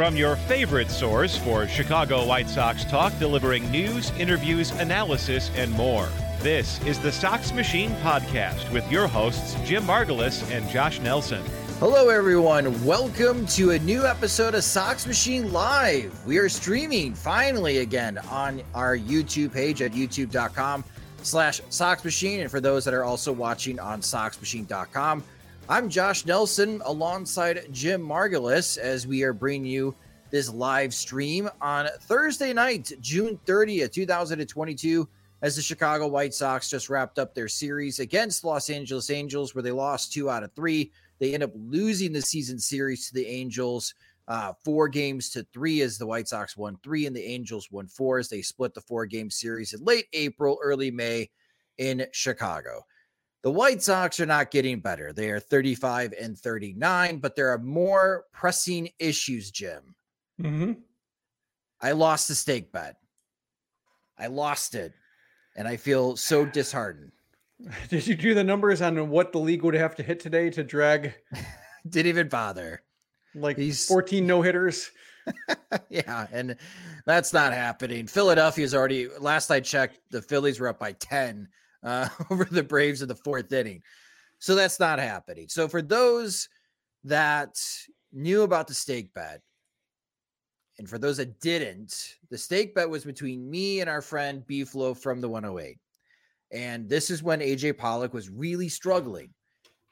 From your favorite source for Chicago White Sox talk, delivering news, interviews, analysis, and more. This is the Sox Machine Podcast with your hosts, Jim Margalus and Josh Nelson. Hello, everyone. Welcome to a new episode of Sox Machine Live. We are streaming finally again on our YouTube page at youtube.com slash Sox Machine. And for those that are also watching on SoxMachine.com, I'm Josh Nelson alongside Jim Margalus as we are bringing you this live stream on Thursday night, June 30th, 2022, as the Chicago White Sox just wrapped up their series against Los Angeles Angels, where they lost two out of three. They end up losing the season series to the Angels. Uh, four games to three as the White Sox won three and the Angels won four as they split the four game series in late April, early May in Chicago. The White Sox are not getting better. They are 35 and 39, but there are more pressing issues, Jim. Mm-hmm. I lost the stake bet. I lost it, and I feel so disheartened. Did you do the numbers on what the league would have to hit today to drag? Didn't even bother. Like He's- 14 no hitters. yeah, and that's not happening. Philadelphia's already. Last I checked, the Phillies were up by ten uh, over the Braves in the fourth inning, so that's not happening. So for those that knew about the stake bet, and for those that didn't, the stake bet was between me and our friend Beeflo from the 108, and this is when AJ Pollock was really struggling.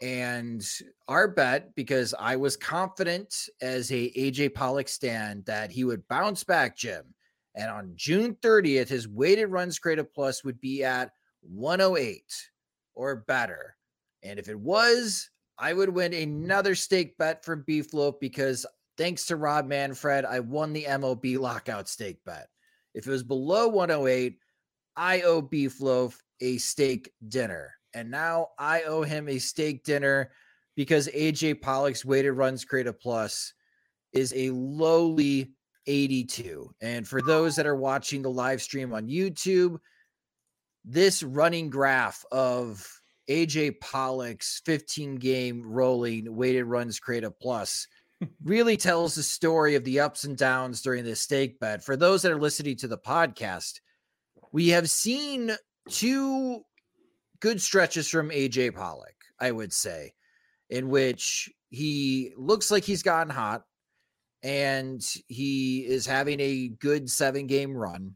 And our bet, because I was confident as a AJ Pollock stand that he would bounce back, Jim. And on June 30th, his weighted runs created plus would be at 108 or better. And if it was, I would win another stake bet from Beefloaf because thanks to Rob Manfred, I won the MLB lockout stake bet. If it was below 108, I owe Beefloaf a steak dinner. And now I owe him a steak dinner because AJ Pollock's weighted runs created plus is a lowly 82. And for those that are watching the live stream on YouTube, this running graph of AJ Pollock's 15 game rolling weighted runs created plus really tells the story of the ups and downs during this stake bet. For those that are listening to the podcast, we have seen two good stretches from AJ Pollock, I would say, in which he looks like he's gotten hot and he is having a good seven game run.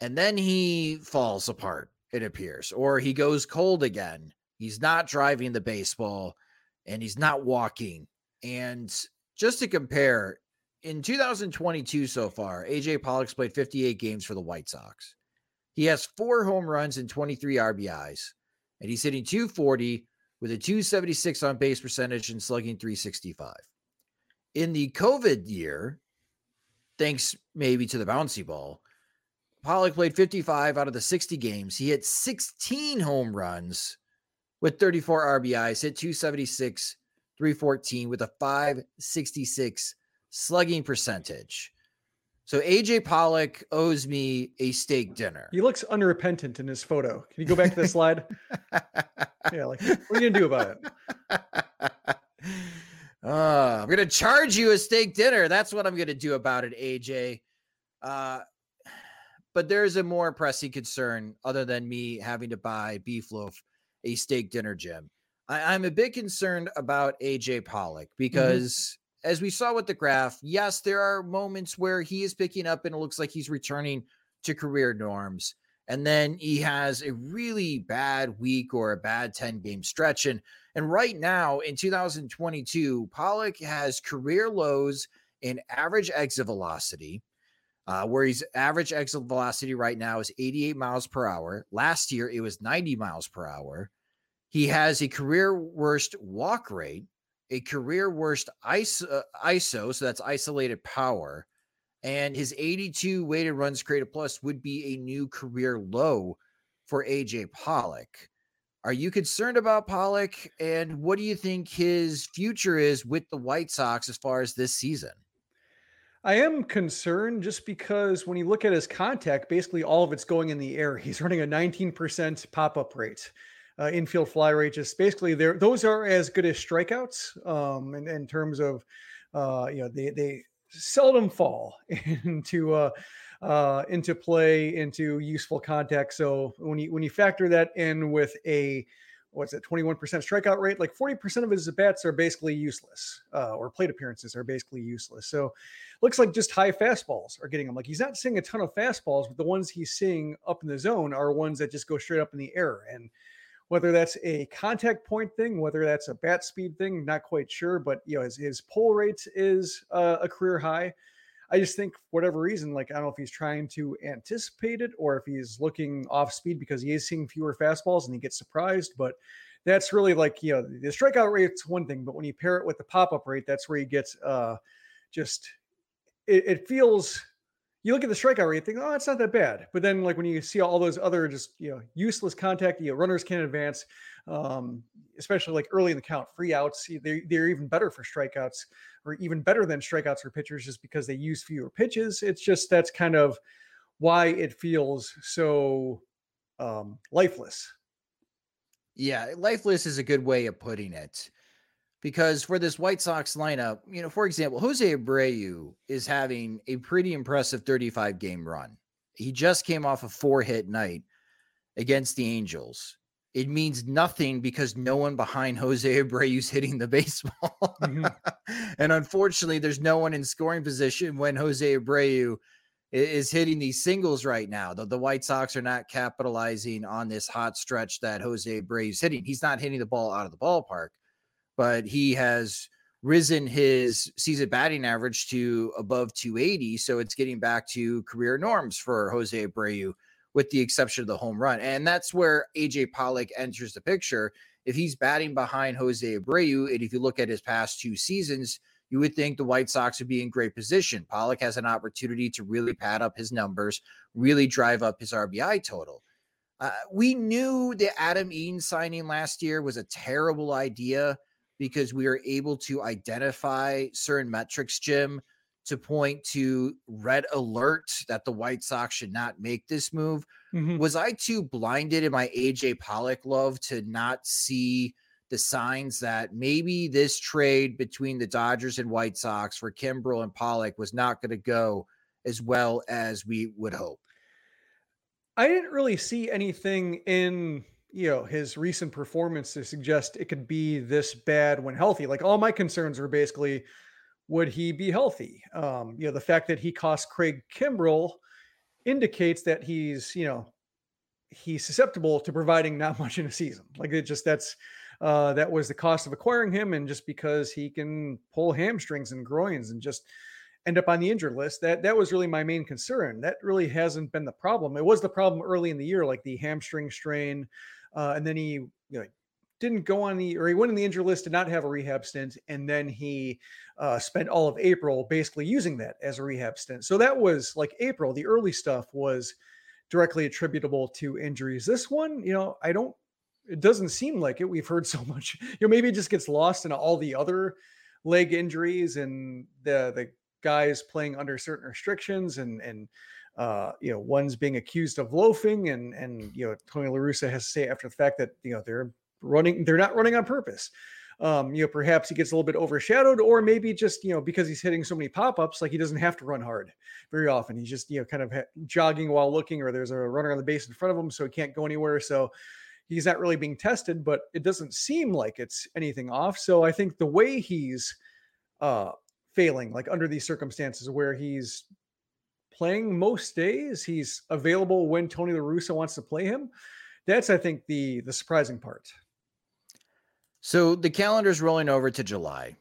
And then he falls apart, it appears, or he goes cold again. He's not driving the baseball and he's not walking. And just to compare, in 2022 so far, AJ Pollock's played 58 games for the White Sox. He has four home runs and 23 RBIs, and he's hitting 240 with a 276 on base percentage and slugging 365. In the COVID year, thanks maybe to the bouncy ball, Pollock played 55 out of the 60 games. He hit 16 home runs with 34 RBIs, hit 276, 314 with a 566 slugging percentage. So AJ Pollock owes me a steak dinner. He looks unrepentant in his photo. Can you go back to the slide? yeah, like what are you gonna do about it? Uh, I'm gonna charge you a steak dinner. That's what I'm gonna do about it, AJ. Uh, but there's a more pressing concern other than me having to buy Beefloaf a steak dinner, Jim. I, am a bit concerned about AJ Pollock mm-hmm. because mm-hmm. as we saw with the graph, yes, there are moments where he is picking up and it looks like he's returning to career norms. And then he has a really bad week or a bad 10 game stretch. And and right now in 2022, Pollock has career lows in average exit velocity, uh, where his average exit velocity right now is 88 miles per hour. Last year, it was 90 miles per hour. He has a career worst walk rate, a career worst ISO, uh, ISO so that's isolated power, and his 82 weighted runs created plus would be a new career low for AJ Pollock. Are you concerned about Pollock? And what do you think his future is with the White Sox as far as this season? I am concerned just because when you look at his contact, basically all of it's going in the air. He's running a 19% pop up rate, uh, infield fly rate. Just basically, there those are as good as strikeouts um, in, in terms of, uh, you know, they, they seldom fall into uh, uh, into play, into useful contact. So when you when you factor that in with a what's it, 21% strikeout rate, like 40% of his bats are basically useless, uh, or plate appearances are basically useless. So looks like just high fastballs are getting him. Like he's not seeing a ton of fastballs, but the ones he's seeing up in the zone are ones that just go straight up in the air. And whether that's a contact point thing, whether that's a bat speed thing, not quite sure. But you know, his, his pull rate is uh, a career high. I just think whatever reason, like I don't know if he's trying to anticipate it or if he's looking off speed because he is seeing fewer fastballs and he gets surprised. But that's really like you know the strikeout rate's one thing, but when you pair it with the pop up rate, that's where he gets uh just it, it feels. You look at the strikeout rate, think, oh, it's not that bad. But then, like when you see all those other just you know useless contact, you know, runners can't advance, um, especially like early in the count, free outs, they they're even better for strikeouts or even better than strikeouts for pitchers just because they use fewer pitches. It's just that's kind of why it feels so um, lifeless. Yeah, lifeless is a good way of putting it. Because for this White Sox lineup, you know, for example, Jose Abreu is having a pretty impressive 35 game run. He just came off a four hit night against the Angels it means nothing because no one behind Jose Abreu's hitting the baseball. Mm-hmm. and unfortunately, there's no one in scoring position when Jose Abreu is hitting these singles right now. The, the White Sox are not capitalizing on this hot stretch that Jose Abreu's hitting. He's not hitting the ball out of the ballpark, but he has risen his season batting average to above 280. So it's getting back to career norms for Jose Abreu with the exception of the home run. And that's where AJ Pollock enters the picture. If he's batting behind Jose Abreu, and if you look at his past two seasons, you would think the White Sox would be in great position. Pollock has an opportunity to really pad up his numbers, really drive up his RBI total. Uh, we knew the Adam Eaton signing last year was a terrible idea because we are able to identify certain metrics, Jim, to point to red alert that the White Sox should not make this move. Mm-hmm. Was I too blinded in my AJ Pollock love to not see the signs that maybe this trade between the Dodgers and White Sox for Kimbrel and Pollock was not going to go as well as we would hope? I didn't really see anything in you know his recent performance to suggest it could be this bad when healthy. Like all my concerns were basically would he be healthy? Um, you know, the fact that he cost Craig Kimbrel indicates that he's, you know, he's susceptible to providing not much in a season. Like it just that's uh, that was the cost of acquiring him, and just because he can pull hamstrings and groins and just end up on the injured list, that that was really my main concern. That really hasn't been the problem. It was the problem early in the year, like the hamstring strain, uh, and then he you know didn't go on the or he went in the injury list, did not have a rehab stint, and then he uh, spent all of April basically using that as a rehab stint. So that was like April. The early stuff was directly attributable to injuries. This one, you know, I don't. It doesn't seem like it. We've heard so much. You know, maybe it just gets lost in all the other leg injuries and the the guys playing under certain restrictions and and uh, you know, one's being accused of loafing, and and you know, Tony La Russa has to say after the fact that you know they're running. They're not running on purpose. Um, you know, perhaps he gets a little bit overshadowed, or maybe just you know because he's hitting so many pop ups, like he doesn't have to run hard very often. He's just you know kind of ha- jogging while looking, or there's a runner on the base in front of him, so he can't go anywhere. So he's not really being tested, but it doesn't seem like it's anything off. So I think the way he's uh, failing, like under these circumstances where he's playing most days, he's available when Tony La Russa wants to play him. That's I think the the surprising part. So the calendar's rolling over to July.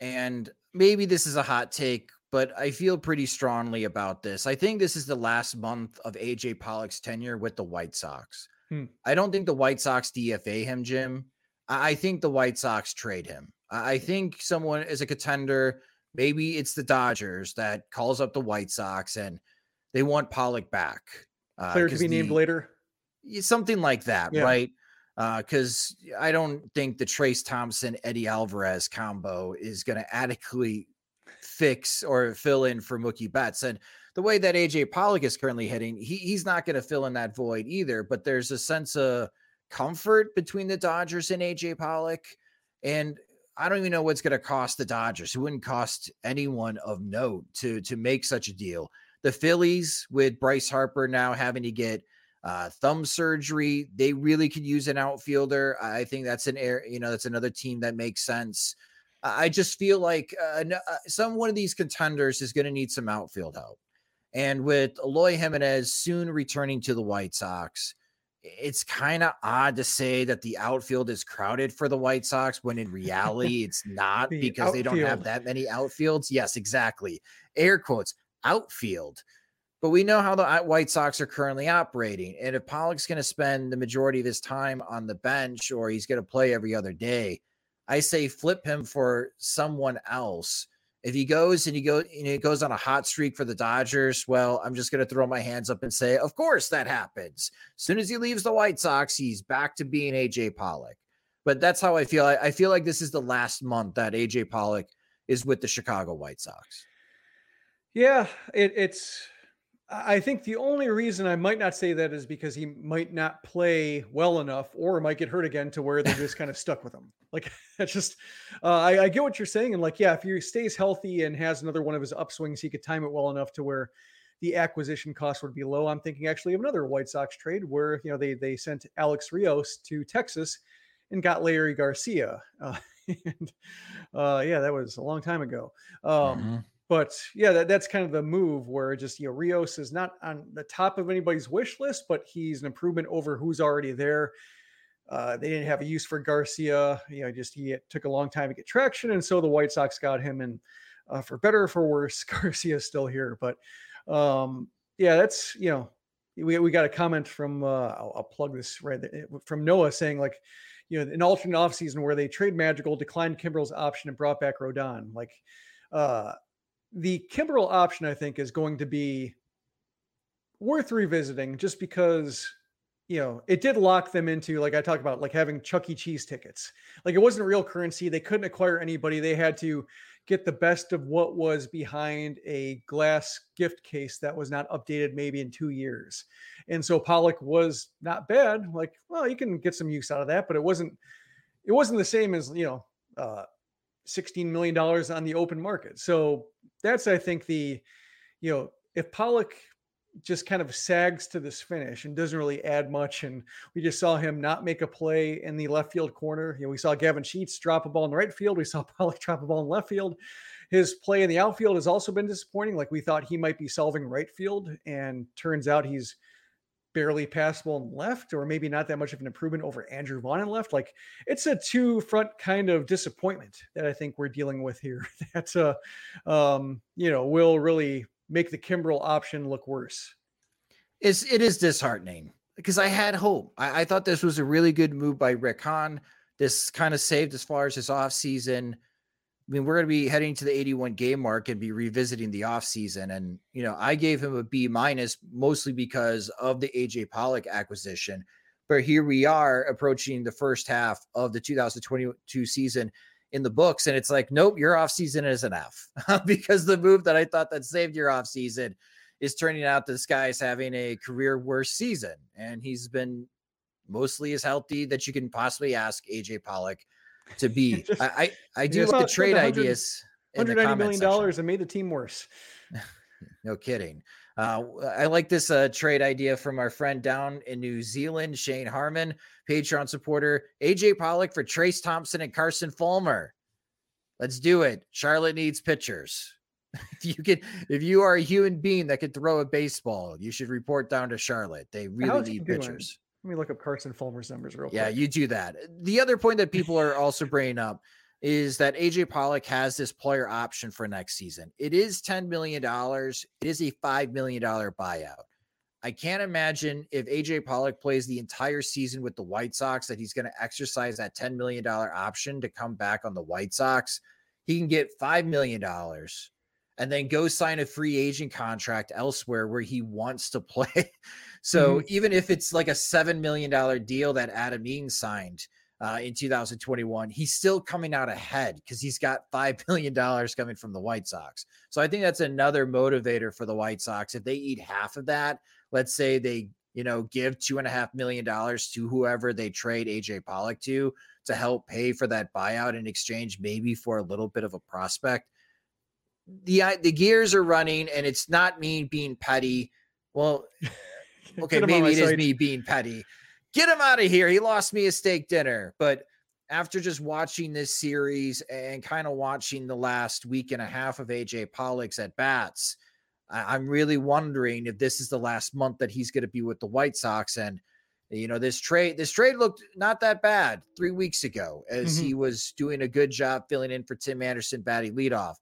And maybe this is a hot take, but I feel pretty strongly about this. I think this is the last month of AJ Pollock's tenure with the White Sox. Hmm. I don't think the White Sox DFA him, Jim. I think the White Sox trade him. I think someone is a contender. Maybe it's the Dodgers that calls up the White Sox and they want Pollock back. Uh, Player to be the, named later. Something like that, yeah. right? Because uh, I don't think the Trayce Thompson Eddy Alvarez combo is going to adequately fix or fill in for Mookie Betts. And the way that AJ Pollock is currently hitting, he, he's not going to fill in that void either. But there's a sense of comfort between the Dodgers and AJ Pollock. And I don't even know what's going to cost the Dodgers. It wouldn't cost anyone of note to to make such a deal. The Phillies with Bryce Harper now having to get uh, thumb surgery, they really could use an outfielder. I think that's an air, you know, that's another team that makes sense. I just feel like uh, uh some one of these contenders is going to need some outfield help. And with Eloy Jimenez soon returning to the White Sox, it's kind of odd to say that the outfield is crowded for the White Sox when in reality it's not the because outfield. they don't have that many outfields. Yes, exactly. Air quotes, outfield. But we know how the White Sox are currently operating. And if Pollock's going to spend the majority of his time on the bench or he's going to play every other day, I say flip him for someone else if he goes and he go and he goes on a hot streak for the Dodgers, well, I'm just going to throw my hands up and say, of course that happens. As soon as he leaves the White Sox, he's back to being AJ Pollock. But that's how I feel. I, I feel like this is the last month that AJ Pollock is with the Chicago White Sox. Yeah, it, it's I think the only reason I might not say that is because he might not play well enough or might get hurt again to where they're just kind of stuck with him. Like that's just, uh, I, I, get what you're saying. And like, yeah, if he stays healthy and has another one of his upswings, he could time it well enough to where the acquisition cost would be low. I'm thinking actually of another White Sox trade where, you know, they, they sent Alex Rios to Texas and got Leury Garcia. Uh, and uh, yeah, that was a long time ago. Um, mm-hmm but yeah, that, that's kind of the move where just you know Rios is not on the top of anybody's wish list, but he's an improvement over who's already there. Uh, they didn't have a use for Garcia. You know, just he took a long time to get traction, and so the White Sox got him. And uh, for better or for worse, Garcia is still here. But um, yeah, that's you know, we we got a comment from uh, I'll, I'll plug this right from Noah saying like, you know, an alternate offseason where they trade Madrigal, declined Kimbrel's option, and brought back Rodon. Like, uh, the Kimbrel option, I think, is going to be worth revisiting just because you know it did lock them into like i talked about like having chuck e. Cheese tickets. Like it wasn't real currency. They couldn't acquire anybody. They had to get the best of what was behind a glass gift case that was not updated maybe in two years. And so pollock was not bad. Like well you can get some use out of that but it wasn't it wasn't the same as you know uh 16 million dollars on the open market. So that's I think the you know if Pollock just kind of sags to this finish and doesn't really add much. And we just saw him not make a play in the left field corner. You know, we saw Gavin Sheets drop a ball in the right field. We saw Pollock drop a ball in left field. His play in the outfield has also been disappointing. Like we thought he might be solving right field, and turns out he's barely passable in left, or maybe not that much of an improvement over Andrew Vaughn in left. Like it's a two front kind of disappointment that I think we're dealing with here. That's a, um, you know, will really make the Kimbrel option look worse. It's it is disheartening because I had hope. I, I thought this was a really good move by Rick Hahn. This kind of saved as far as his offseason I mean, we're going to be heading to the 81 game mark and be revisiting the offseason. And, you know, I gave him a B minus mostly because of the AJ Pollock acquisition. But here we are approaching the first half of the 2022 season in the books. And it's like, nope, your offseason is an F because the move that I thought that saved your offseason is turning out this guy is having a career worst season. And he's been mostly as healthy that you can possibly ask AJ Pollock to be. I, I, I do like the trade ideas. $190 million and made the team worse. no kidding. Uh, I like this uh, trade idea from our friend down in New Zealand, Shane Harmon, Patreon supporter, AJ Pollock for Trace Thompson and Carson Fulmer. Let's do it. Charlotte needs pitchers. if you can, if you are a human being that can throw a baseball, you should report down to Charlotte. They really How's need pitchers. Let me look up Carson Fulmer's numbers real yeah, quick. Yeah, you do that. The other point that people are also bringing up is that AJ Pollock has this player option for next season. It is $10 million. It is a $5 million buyout. I can't imagine if AJ Pollock plays the entire season with the White Sox that he's going to exercise that $10 million option to come back on the White Sox. He can get $5 million and then go sign a free agent contract elsewhere where he wants to play. So mm-hmm. even if it's like a $7 million deal that Adam Eaton signed, uh, in 2021, he's still coming out ahead because he's got $5 million coming from the White Sox. So I think that's another motivator for the White Sox. If they eat half of that, let's say they, you know, give two and a half million dollars to whoever they trade AJ Pollock to to help pay for that buyout in exchange, maybe for a little bit of a prospect. The the gears are running, and it's not me being petty. Well, okay, maybe it is me being petty get him out of here. He lost me a steak dinner. But after just watching this series and kind of watching the last week and a half of AJ Pollock's at bats, I'm really wondering if this is the last month that he's going to be with the White Sox. And you know, this trade, this trade looked not that bad three weeks ago as mm-hmm. he was doing a good job filling in for Tim Anderson batting leadoff.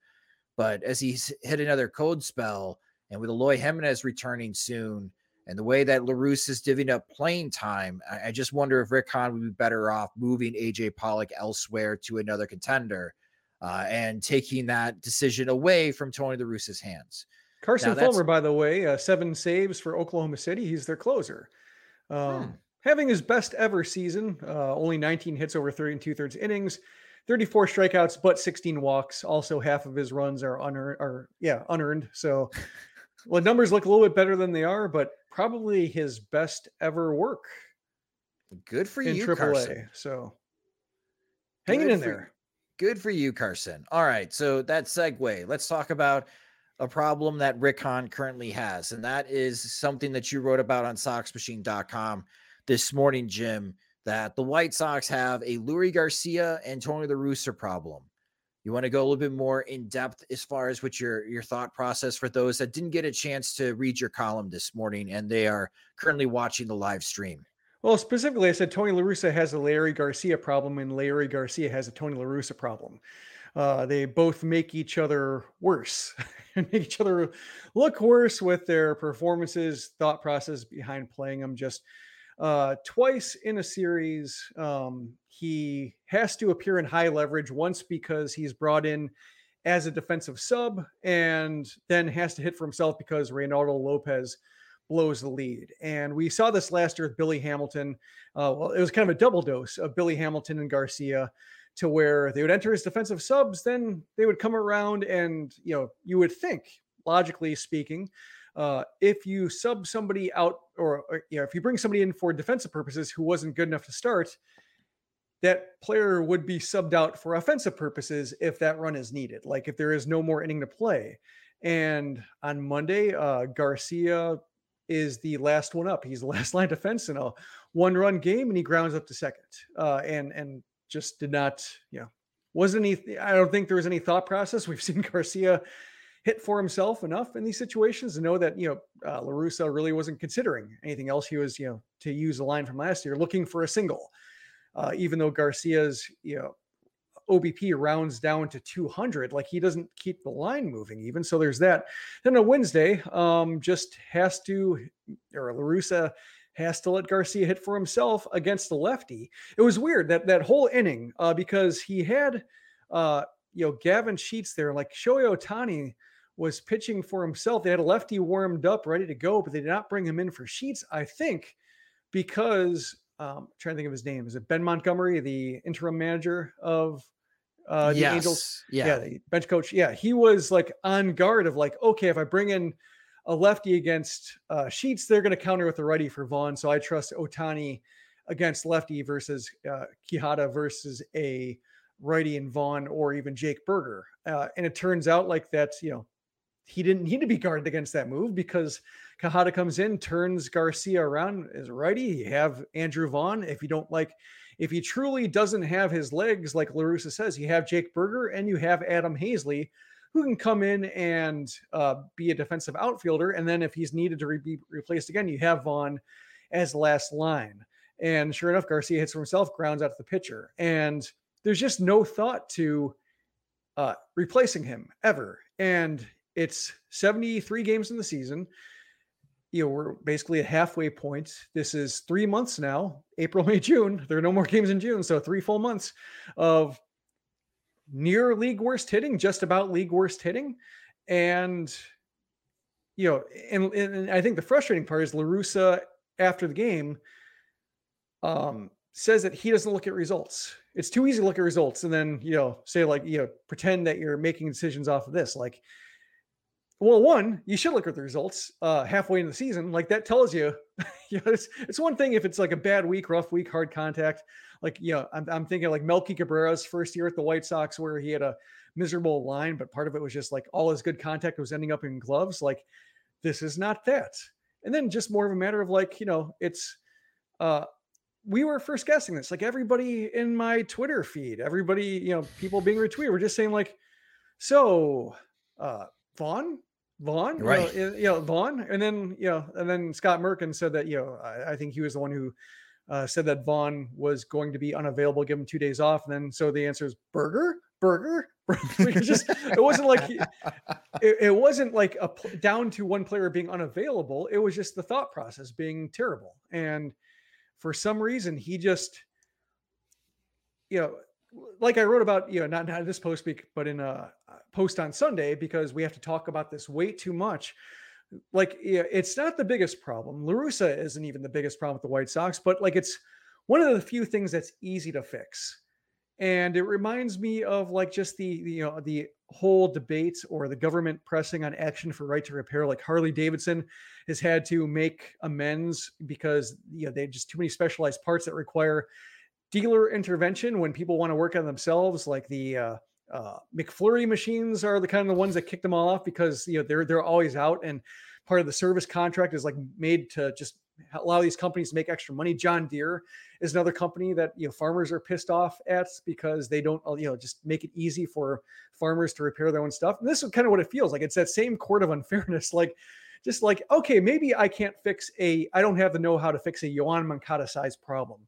But as he's hit another cold spell, and with Eloy Jimenez returning soon, and the way that La Russa is divvying up playing time, I, I, just wonder if Rick Hahn would be better off moving AJ Pollock elsewhere to another contender uh, and taking that decision away from Tony La Russa's hands. Carson now, Fulmer, by the way, uh, seven saves for Oklahoma City. He's their closer. Um, hmm. Having his best ever season, uh, only 19 hits over 30 and two thirds innings, 34 strikeouts, but 16 walks. Also, half of his runs are unearned, are yeah unearned. So, well, numbers look a little bit better than they are, but probably his best ever work. Good for in you, AAA. Carson. So hanging Good in there. Good for you, Carson. All right. So that segue. Let's talk about a problem that Rick Hahn currently has. And that is something that you wrote about on SoxMachine.com this morning, Jim, that the White Sox have a Leury Garcia and Tony La Russa problem. You want to go a little bit more in depth as far as what your your thought process for those that didn't get a chance to read your column this morning and they are currently watching the live stream. Well, specifically, I said Tony La Russa has a Leury Garcia problem, and Leury Garcia has a Tony La Russa problem. Uh, they both make each other worse, and make each other look worse with their performances, thought process behind playing them. Just uh, twice in a series, um, he has to appear in high leverage once because he's brought in as a defensive sub and then has to hit for himself because Reynaldo Lopez blows the lead. And we saw this last year with Billy Hamilton. Uh, well, it was kind of a double dose of Billy Hamilton and Garcia to where they would enter as defensive subs, then they would come around and, you know, you would think, logically speaking, uh, if you sub somebody out or, or, you know, if you bring somebody in for defensive purposes who wasn't good enough to start, that player would be subbed out for offensive purposes if that run is needed, like if there is no more inning to play. And on Monday, uh, Garcia is the last one up. He's the last line defense in a one run game, and he grounds up to second. Uh, and and just did not, you know, wasn't any. I don't think there was any thought process. We've seen Garcia hit for himself enough in these situations to know that you know uh, La Russa really wasn't considering anything else. He was, you know, to use the line from last year, looking for a single uh, even though Garcia's you know OBP rounds down to 200, like he doesn't keep the line moving even. So there's that. Then on Wednesday, um, just has to or La Russa has to let Garcia hit for himself against the lefty. It was weird that that whole inning uh, because he had uh, you know Gavin Sheets there, like Shohei Ohtani was pitching for himself. They had a lefty warmed up, ready to go, but they did not bring him in for Sheets. I think because um, trying to think of his name. Is it Ben Montgomery, the interim manager of uh, the yes. Angels? Yeah. yeah, the bench coach. Yeah, he was like on guard of like, okay, if I bring in a lefty against uh, Sheets, they're going to counter with the righty for Vaughn. So I trust Ohtani against lefty versus uh, Quijada versus a righty and Vaughn or even Jake Burger. Uh, and it turns out like that, you know, he didn't need to be guarded against that move because Quijada comes in, turns Garcia around as righty. You have Andrew Vaughn. If you don't like, if he truly doesn't have his legs, like La Russa says, you have Jake Burger and you have Adam Haseley, who can come in and uh, be a defensive outfielder. And then if he's needed to re- be replaced again, you have Vaughn as last line. And sure enough, Garcia hits for himself, grounds out to the pitcher. And there's just no thought to uh, replacing him ever. And it's 73 games in the season. You know, we're basically a halfway point. This is three months now April, May, June. There are no more games in June. So, three full months of near league worst hitting, just about league worst hitting. And, you know, and, and I think the frustrating part is La Russa after the game um, says that he doesn't look at results. It's too easy to look at results and then, you know, say like, you know, pretend that you're making decisions off of this. Like, well, one, you should look at the results uh, halfway in the season. Like that tells you, you know, it's, it's one thing if it's like a bad week, rough week, hard contact. Like, you know, I'm, I'm thinking like Melky Cabrera's first year at the White Sox where he had a miserable line, but part of it was just like all his good contact was ending up in gloves. Like, this is not that. And then just more of a matter of like, you know, it's, uh, we were first guessing this. Like everybody in my Twitter feed, everybody, you know, people being retweeted were just saying like, so, uh, Vaughn, Vaughn, right? You know, you know, Vaughn, and then you know, and then Scott Merkin said that you know, I, I think he was the one who uh, said that Vaughn was going to be unavailable, give him two days off, and then so the answer is Burger, Burger. it just it wasn't like it, it wasn't like a down to one player being unavailable. It was just the thought process being terrible, and for some reason he just you know like I wrote about, you know, not not this post week, but in a post on Sunday, because we have to talk about this way too much. Like, yeah, it's not the biggest problem. La Russa isn't even the biggest problem with the White Sox, but like it's one of the few things that's easy to fix. And it reminds me of like just the, the you know the whole debate or the government pressing on action for right to repair. Like Harley Davidson has had to make amends because you know they just too many specialized parts that require dealer intervention when people want to work on themselves, like the uh, uh, McFlurry machines are the kind of the ones that kick them all off because you know they're they're always out and part of the service contract is like made to just allow these companies to make extra money. John Deere is another company that you know farmers are pissed off at because they don't you know just make it easy for farmers to repair their own stuff. And this is kind of what it feels like. It's that same court of unfairness, like just like okay, maybe I can't fix a I don't have the know how to fix a Yoan Moncada size problem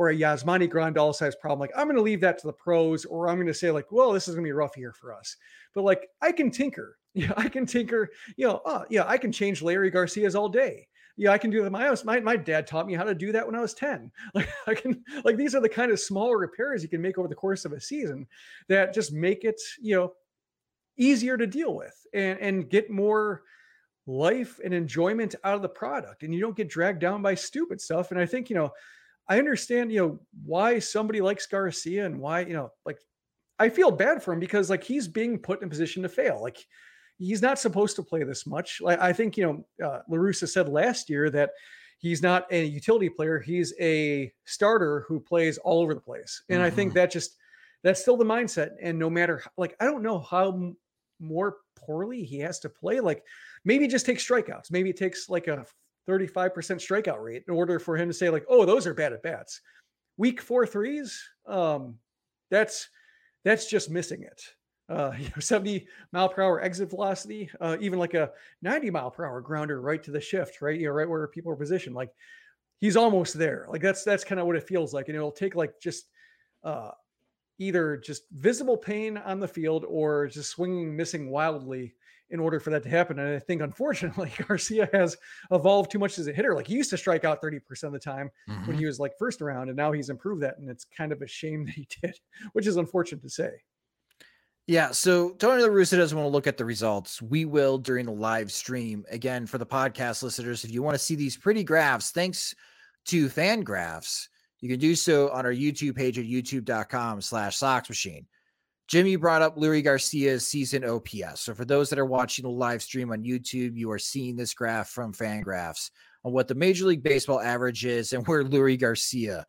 or a Yasmani Grandal size problem, like I'm going to leave that to the pros, or I'm going to say like, well, this is going to be rough here for us. But like I can tinker. Yeah, I can tinker. You know, oh, yeah, I can change Leury Garcia's all day. Yeah, I can do that. My, my my dad taught me how to do that when I was 10. Like I can like these are the kind of smaller repairs you can make over the course of a season that just make it, you know, easier to deal with and and get more life and enjoyment out of the product and you don't get dragged down by stupid stuff and i think you know I understand, you know, why somebody likes Garcia and why, you know, like I feel bad for him because like he's being put in a position to fail. Like he's not supposed to play this much. Like I think, you know, uh, La Russa said last year that he's not a utility player. He's a starter who plays all over the place. And mm-hmm. I think mm-hmm. that just, that's still the mindset. And no matter like, I don't know how more poorly he has to play. Like maybe just take strikeouts. Maybe it takes like a 35% strikeout rate in order for him to say like, oh, those are bad at bats. Week four threes, um, that's that's just missing it. Uh, you know, 70 mile per hour exit velocity, uh, even like a 90 mile per hour grounder right to the shift, right? You know, right where people are positioned. Like he's almost there. Like that's that's kind of what it feels like. And it'll take like just uh either just visible pain on the field or just swinging missing wildly in order for that to happen. And I think, unfortunately, Garcia has evolved too much as a hitter. Like he used to strike out 30% of the time mm-hmm. when he was like first round, and now he's improved that. And it's kind of a shame that he did, which is unfortunate to say. Yeah, so Tony La Russa doesn't want to look at the results. We will during the live stream. Again, for the podcast listeners, if you want to see these pretty graphs, thanks to Fangraphs, you can do so on our YouTube page at youtube.com slash Sox Machine. Jimmy brought up Leury Garcia's season OPS. So for those that are watching the live stream on YouTube, you are seeing this graph from Fangraphs. on what the Major League Baseball average is and where Leury Garcia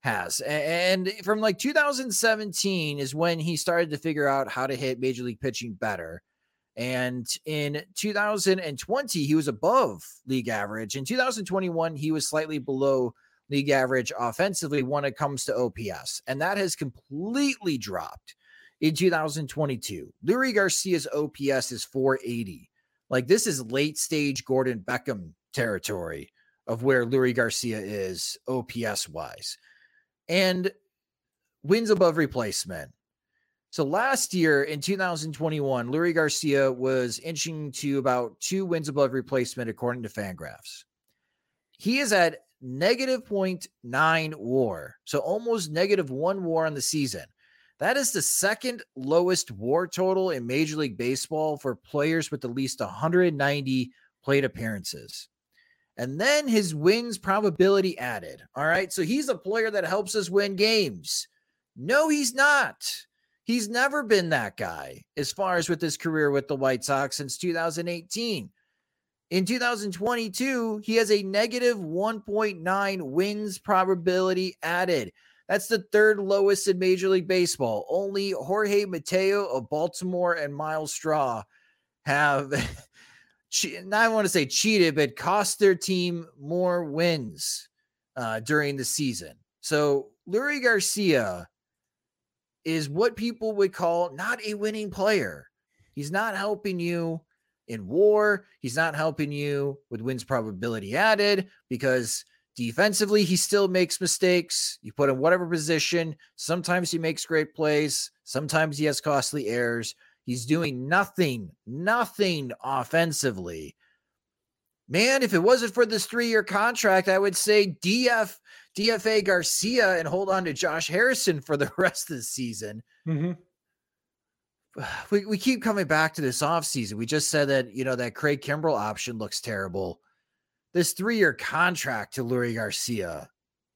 has. And from like 2017 is when he started to figure out how to hit Major League pitching better. And in 2020, he was above league average. In 2021, he was slightly below league average offensively when it comes to OPS. And that has completely dropped in 2022. Leury Garcia's OPS is 480. Like this is late stage Gordon Beckham territory of where Leury Garcia is OPS wise. And wins above replacement so last year in 2021, Leury Garcia was inching to about two wins above replacement, according to Fangraphs. He is at negative 0.9 war, so almost negative one war on the season. That is the second lowest war total in Major League Baseball for players with at least 190 plate appearances. And then his wins probability added. All right. So he's a player that helps us win games. No, he's not. He's never been that guy as far as with his career with the White Sox since 2018. In 2022, he has a negative 1.9 wins probability added. That's the third lowest in Major League Baseball. Only Jorge Mateo of Baltimore and Myles Straw have, I want to say cheated, but cost their team more wins uh, during the season. So Leury Garcia is what people would call not a winning player. He's not helping you in war. He's not helping you with wins probability added because defensively he still makes mistakes. You put in whatever position. Sometimes he makes great plays. Sometimes he has costly errors. He's doing nothing, nothing offensively. Man, if it wasn't for this three year contract, I would say DF DFA Garcia and hold on to Josh Harrison for the rest of the season. Mm-hmm. We, we keep coming back to this offseason. We just said that, you know, that Craig Kimbrel option looks terrible. This three year contract to Leury Garcia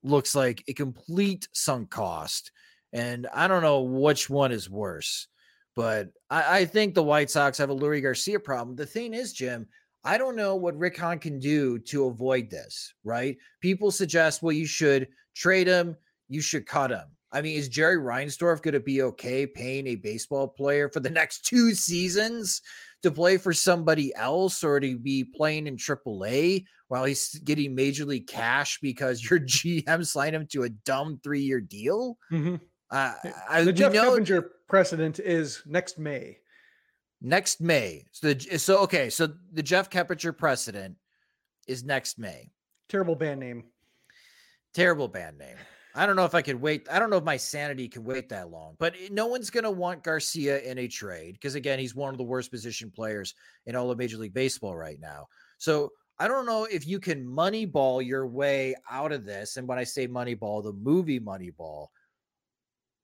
looks like a complete sunk cost. And I don't know which one is worse, but I, I think the White Sox have a Leury Garcia problem. The thing is, Jim, I don't know what Rick Hahn can do to avoid this, right? People suggest, well, you should trade him, you should cut him. I mean, is Jerry Reinsdorf going to be okay paying a baseball player for the next two seasons to play for somebody else or to be playing in AAA while he's getting major league cash because your GM signed him to a dumb three year deal? Mm-hmm. Uh, I, the Jeff know, Clevenger precedent is next May next May. So the so okay, so the Jeff Keppinger precedent is next May. Terrible band name. Terrible band name. I don't know if I could wait. I don't know if my sanity can wait that long. But eh, no one's going to want Garcia in a trade because again, he's one of the worst position players in all of Major League Baseball right now. So I don't know if you can moneyball your way out of this. And when I say moneyball, the movie Moneyball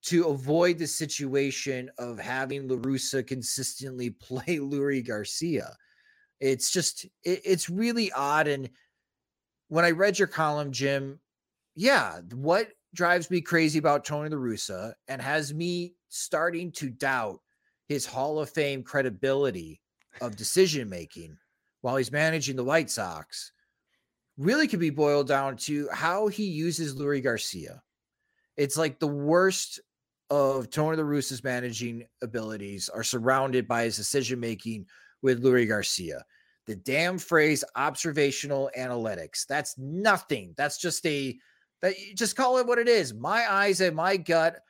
to avoid the situation of having La Russa consistently play Leury Garcia. It's just it, it's really odd. And when I read your column, Jim, yeah, what drives me crazy about Tony La Russa and has me starting to doubt his Hall of Fame credibility of decision making while he's managing the White Sox really could be boiled down to how he uses Leury Garcia. It's like the worst of Tony La Russa's managing abilities are surrounded by his decision making with Leury Garcia. The damn phrase observational analytics. That's nothing. That's just a that just call it what it is. My eyes and my gut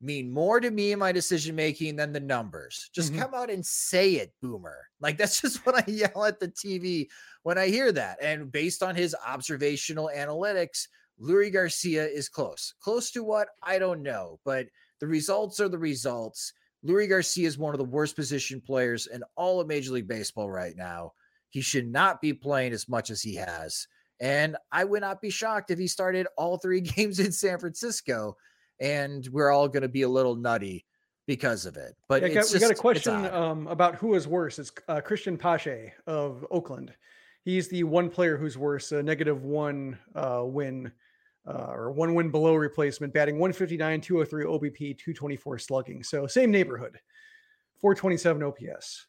mean more to me in my decision making than the numbers. Just mm-hmm. come out and say it, boomer. Like that's just what I yell at the TV when I hear that. And based on his observational analytics, Leury Garcia is close. Close to what? I don't know, but the results are the results. Leury Garcia is one of the worst position players in all of Major League Baseball right now. He should not be playing as much as he has. And I would not be shocked if he started all three games in San Francisco and we're all going to be a little nutty because of it. But yeah, we got a question um, about who is worse. It's uh, Cristian Pache of Oakland. He's the one player who's worse, a negative one uh, win uh, or one win below replacement, batting 159, 203 OBP, 224 slugging. So same neighborhood, 427 OPS.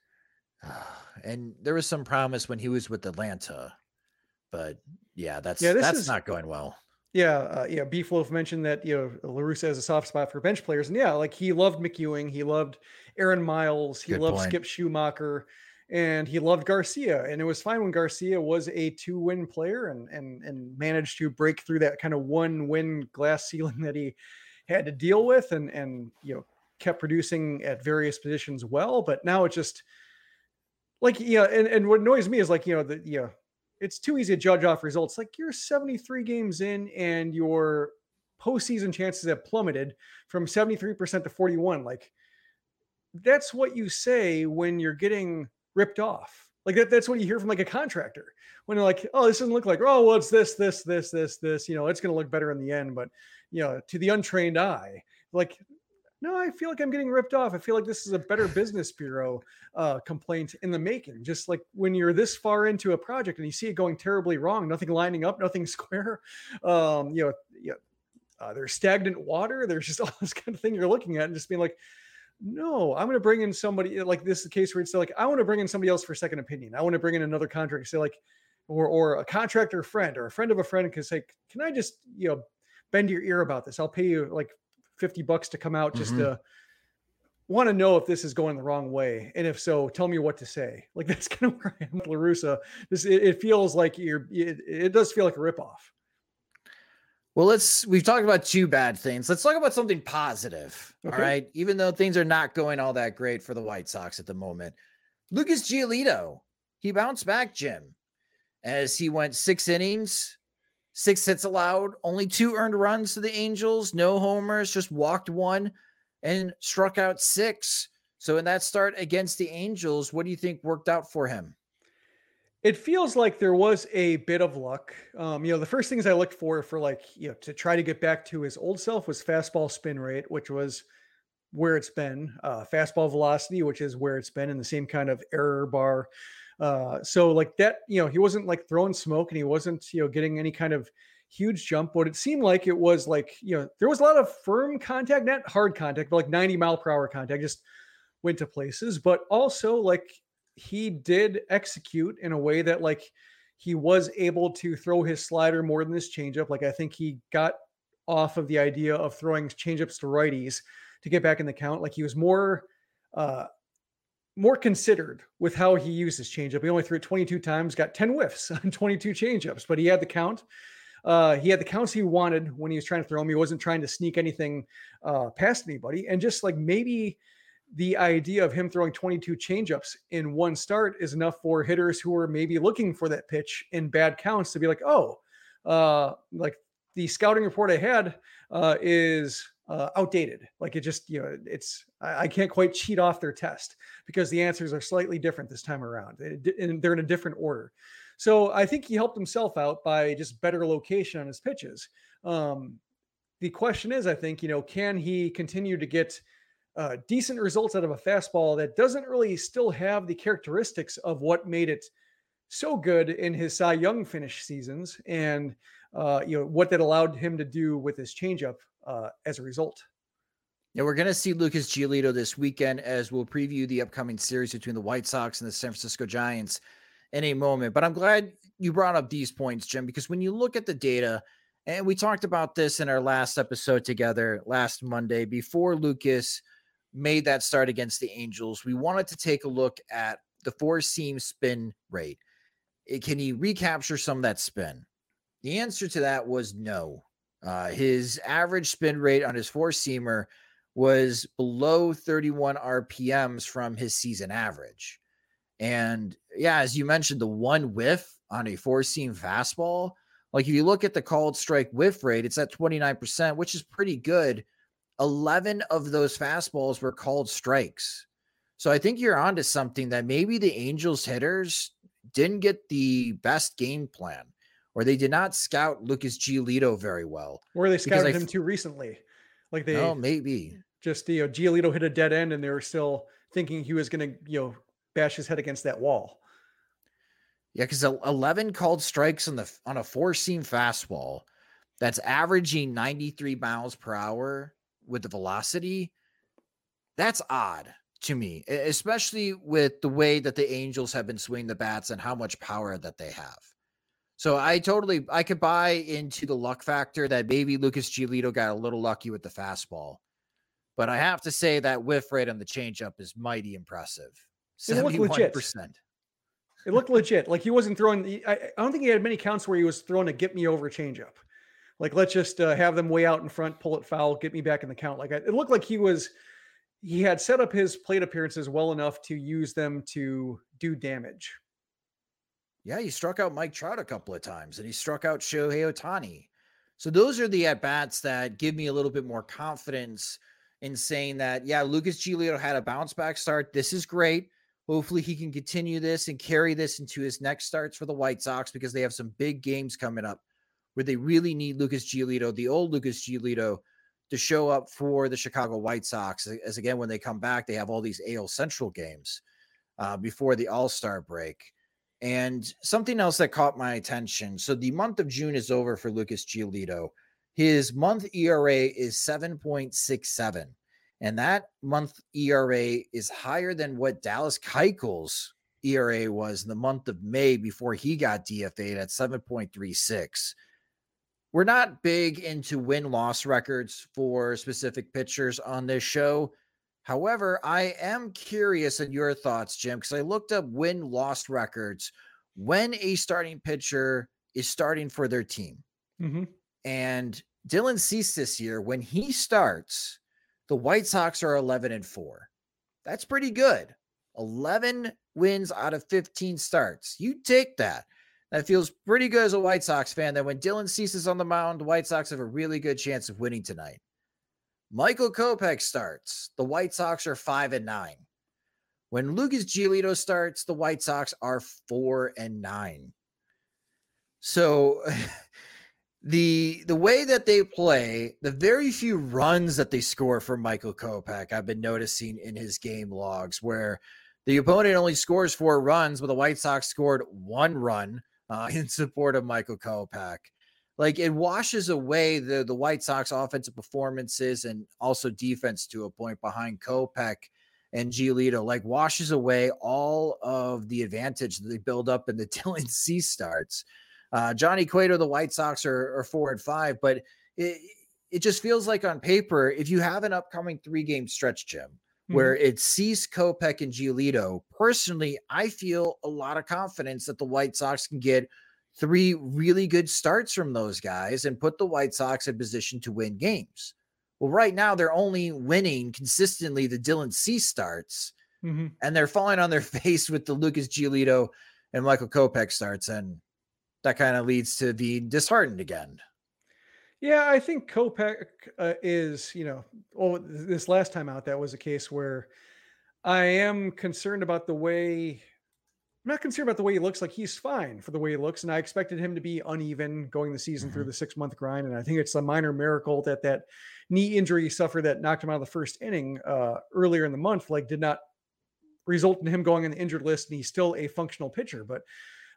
And there was some promise when he was with Atlanta but yeah, that's yeah, that's is, not going well. Yeah, uh, yeah. Beefloaf mentioned that you know La Russa has a soft spot for bench players, and yeah, like he loved McEwing, he loved Aaron Miles, he Good loved point. Skip Schumaker, and he loved Garcia. And it was fine when Garcia was a two-win player and and and managed to break through that kind of one-win glass ceiling that he had to deal with, and and you know kept producing at various positions well. But now it's just like yeah, and and what annoys me is like you know the yeah it's too easy to judge off results. Like you're 73 games in and your postseason chances have plummeted from 73% to 41. Like that's what you say when you're getting ripped off. Like that, that's what you hear from like a contractor when they're like, oh, this doesn't look like, oh, well, it's this, this, this, this, this, you know, it's going to look better in the end. But, you know, to the untrained eye, like no, I feel like I'm getting ripped off. I feel like this is a better business bureau uh, complaint in the making. Just like when you're this far into a project and you see it going terribly wrong, nothing lining up, nothing square. Um, you know, you know uh, there's stagnant water. There's just all this kind of thing you're looking at and just being like, no, I'm going to bring in somebody like this is the case where it's like, I want to bring in somebody else for second opinion. I want to bring in another contractor, say like, or, or a contractor friend or a friend of a friend can say, can I just, you know, bend your ear about this? I'll pay you like 50 bucks to come out just mm-hmm. to want to know if this is going the wrong way. And if so, tell me what to say. Like that's kind of where I am with La Russa. This it, it feels like you're it, it, does feel like a ripoff. Well, let's we've talked about two bad things. Let's talk about something positive. Okay. All right. Even though things are not going all that great for the White Sox at the moment. Lucas Giolito, he bounced back, Jim, as he went six innings, six hits allowed, only two earned runs to the Angels, no homers, just walked one and struck out six. So in that start against the Angels, what do you think worked out for him? It feels like there was a bit of luck. Um, you know, the first things I looked for for like, you know, to try to get back to his old self was fastball spin rate, which was where it's been, uh, fastball velocity, which is where it's been in the same kind of error bar uh, so like that, you know, he wasn't like throwing smoke and he wasn't, you know, getting any kind of huge jump, but it seemed like it was like, you know, there was a lot of firm contact, not hard contact, but like 90 mile per hour contact, just went to places, but also like he did execute in a way that like he was able to throw his slider more than his changeup. Like I think he got off of the idea of throwing changeups to righties to get back in the count. Like he was more uh more considered with how he uses his changeup. He only threw it 22 times, got 10 whiffs on 22 changeups, but he had the count. Uh, he had the counts he wanted when he was trying to throw him. He wasn't trying to sneak anything uh, past anybody. And just like maybe the idea of him throwing 22 changeups in one start is enough for hitters who are maybe looking for that pitch in bad counts to be like, oh, uh, like the scouting report I had uh, is uh, outdated. Like it just, you know, it's, I, I, can't quite cheat off their test because the answers are slightly different this time around. and they're in a different order. So I think he helped himself out by just better location on his pitches. Um, the question is, I think, you know, can he continue to get uh, decent results out of a fastball that doesn't really still have the characteristics of what made it so good in his Cy Young finish seasons and, uh, you know, what that allowed him to do with his changeup uh, as a result. Yeah, we're going to see Lucas Giolito this weekend as we'll preview the upcoming series between the White Sox and the San Francisco Giants in a moment. But I'm glad you brought up these points, Jim, because when you look at the data, and we talked about this in our last episode together last Monday before Lucas made that start against the Angels, we wanted to take a look at the four seam spin rate. Can he recapture some of that spin? The answer to that was no. Uh, his average spin rate on his four seamer was below 31 RPMs from his season average. And yeah, as you mentioned, the one whiff on a four seam fastball, like if you look at the called strike whiff rate, it's at 29%, which is pretty good. 11 of those fastballs were called strikes. So I think you're onto something that maybe the Angels hitters didn't get the best game plan or they did not scout Lucas Giolito very well. Or they scouted him too recently. Like oh, they Oh, maybe. Just you know, Giolito hit a dead end and they were still thinking he was gonna, you know, bash his head against that wall. Yeah, because 11 called strikes on the on a four seam fastball that's averaging 93 miles per hour with the velocity. That's odd to me, especially with the way that the Angels have been swinging the bats and how much power that they have. So I totally I could buy into the luck factor that maybe Lucas Giolito got a little lucky with the fastball. But I have to say that whiff rate on the changeup is mighty impressive. Seventy-one percent. It looked legit. Like he wasn't throwing. I, I, don't think he had many counts where he was throwing a get me over changeup. Like let's just uh, have them way out in front, pull it foul, get me back in the count. Like I, it looked like he was. He had set up his plate appearances well enough to use them to do damage. Yeah, he struck out Mike Trout a couple of times and he struck out Shohei Ohtani. So those are the at bats that give me a little bit more confidence in saying that, yeah, Lucas Giolito had a bounce back start. This is great. Hopefully he can continue this and carry this into his next starts for the White Sox because they have some big games coming up where they really need Lucas Giolito, the old Lucas Giolito, to show up for the Chicago White Sox. As again, when they come back, they have all these AL Central games uh, before the All Star break. And something else that caught my attention. So the month of June is over for Lucas Giolito. His month ERA is 7.67. And that month ERA is higher than what Dallas Keuchel's ERA was in the month of May before he got DFA'd at 7.36. We're not big into win loss records for specific pitchers on this show. However, I am curious in your thoughts, Jim, because I looked up win loss records when a starting pitcher is starting for their team. Mm-hmm. And Dylan Cease this year, when he starts, the White Sox are 11 and 4. That's pretty good. 11 wins out of 15 starts. You take that. That feels pretty good as a White Sox fan that when Dylan Cease is on the mound, the White Sox have a really good chance of winning tonight. Michael Kopech starts. The White Sox are five and nine. When Lucas Giolito starts, the White Sox are four and nine. So the the way that they play, the very few runs that they score for Michael Kopech, I've been noticing in his game logs where the opponent only scores four runs, but the White Sox scored one run uh, in support of Michael Kopech like it washes away the the White Sox offensive performances and also defense to a point behind Kopech and Giolito, like washes away all of the advantage that they build up in the Dylan Cease starts. Uh, Johnny Cueto, the White Sox are, are four and five, but it it just feels like on paper, if you have an upcoming three game stretch, Jim, mm-hmm. where it's Cease, Kopech, and Giolito, personally, I feel a lot of confidence that the White Sox can get three really good starts from those guys and put the White Sox in position to win games. Well, right now they're only winning consistently the Dylan Cease starts, mm-hmm. and they're falling on their face with the Lucas Giolito and Michael Kopech starts, and that kind of leads to being disheartened again. Yeah, I think Kopech uh, is, you know, well, this last time out, that was a case where I am concerned about the way not concerned about the way he looks. Like he's fine for the way he looks, and I expected him to be uneven going the season mm-hmm. through the six month grind. And I think it's a minor miracle that that knee injury he suffered that knocked him out of the first inning uh, earlier in the month, like did not result in him going on the injured list, and he's still a functional pitcher. But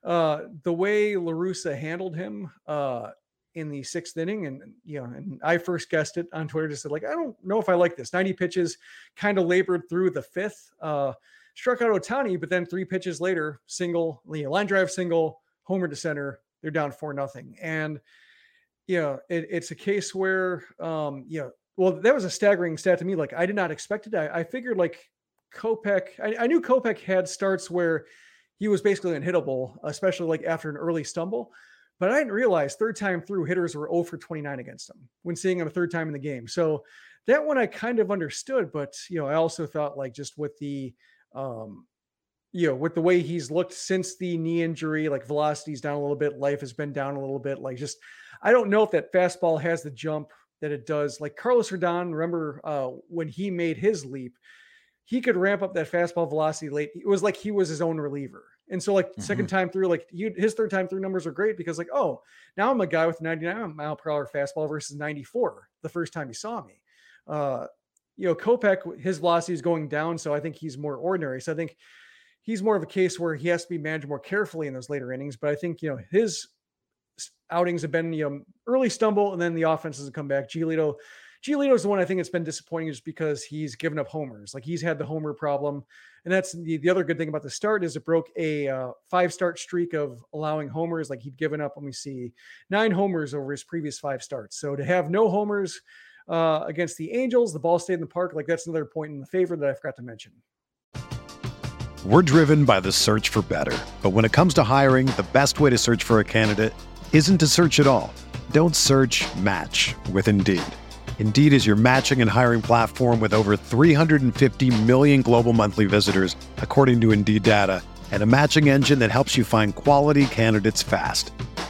uh, the way La Russa handled him uh, in the sixth inning, and you know, and I first guessed it on Twitter, just said like, I don't know if I like this. 90 pitches, kind of labored through the fifth. Uh, struck out Ohtani, but then three pitches later, single, line drive single, homer to center, they're down four nothing. And know, it, it's a case where um, know, well, that was a staggering stat to me. Like I did not expect it. I, I figured like Kopech, I, I knew Kopech had starts where he was basically unhittable, especially like after an early stumble. But I didn't realize third time through hitters were 0 for 29 against him when seeing him a third time in the game. So that one I kind of understood, but you know, I also thought like just with the um, you know, with the way he's looked since the knee injury, like velocity's down a little bit, life has been down a little bit. Like, just I don't know if that fastball has the jump that it does. Like Carlos Rodon, remember uh, when he made his leap, he could ramp up that fastball velocity late. It was like he was his own reliever. And so, like mm-hmm. second time through, like he, his third time through numbers are great because, like, oh, now I'm a guy with 99 mile per hour fastball versus 94 the first time he saw me. Uh, you know, Kopech, his velocity is going down, so I think he's more ordinary. So I think he's more of a case where he has to be managed more carefully in those later innings. But I think you know his outings have been you know early stumble and then the offense has come back. Giolito, Giolito is the one I think it's been disappointing just because he's given up homers. Like he's had the homer problem. And that's the, the other good thing about the start is it broke a uh, five start streak of allowing homers. Like he'd given up, let me see, nine homers over his previous five starts. So to have no homers uh, against the Angels, the ball stayed in the park. Like that's another point in the favor that I forgot to mention. We're driven by the search for better. But when it comes to hiring, the best way to search for a candidate isn't to search at all. Don't search match with Indeed. Indeed is your matching and hiring platform with over 350 million global monthly visitors, according to Indeed data, and a matching engine that helps you find quality candidates fast.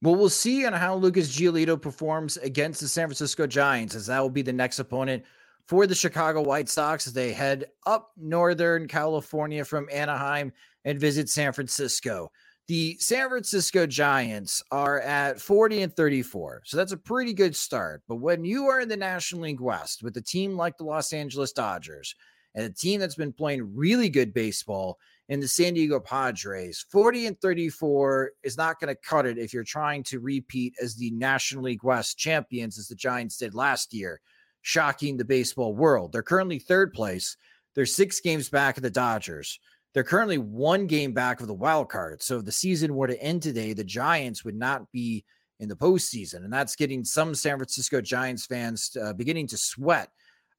Well, we'll see on how Lucas Giolito performs against the San Francisco Giants, as that will be the next opponent for the Chicago White Sox as they head up Northern California from Anaheim and visit San Francisco. The San Francisco Giants are at 40 and 34. So that's a pretty good start. But when you are in the National League West with a team like the Los Angeles Dodgers and a team that's been playing really good baseball in the San Diego Padres. 40 and 34 is not going to cut it if you're trying to repeat as the National League West champions, as the Giants did last year, shocking the baseball world. They're currently third place. They're six games back of the Dodgers. They're currently one game back of the wild card. So if the season were to end today, the Giants would not be in the postseason. And that's getting some San Francisco Giants fans uh, beginning to sweat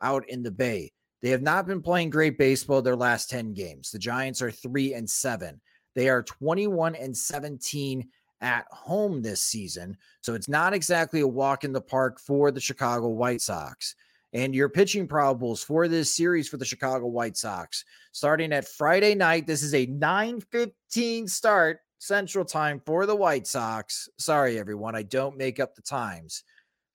out in the Bay. They have not been playing great baseball their last 10 games. The Giants are 3 and 7. They are 21 and 17 at home this season. So it's not exactly a walk in the park for the Chicago White Sox. And your pitching probables for this series for the Chicago White Sox starting at Friday night. This is a 9:15 start Central Time for the White Sox. Sorry everyone, I don't make up the times.